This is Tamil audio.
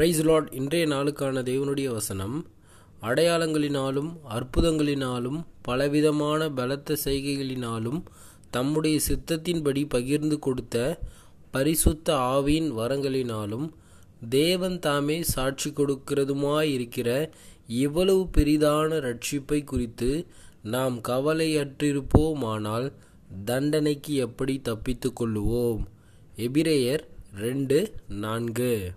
பிரைஸ் லார்ட் இன்றைய நாளுக்கான தேவனுடைய வசனம் அடையாளங்களினாலும் அற்புதங்களினாலும் பலவிதமான பலத்த செய்கைகளினாலும் தம்முடைய சித்தத்தின்படி பகிர்ந்து கொடுத்த பரிசுத்த ஆவியின் வரங்களினாலும் தேவன் தாமே சாட்சி கொடுக்கிறதுமாயிருக்கிற இவ்வளவு பெரிதான ரட்சிப்பை குறித்து நாம் கவலையற்றிருப்போமானால் தண்டனைக்கு எப்படி தப்பித்துக் கொள்ளுவோம் எபிரேயர் ரெண்டு நான்கு.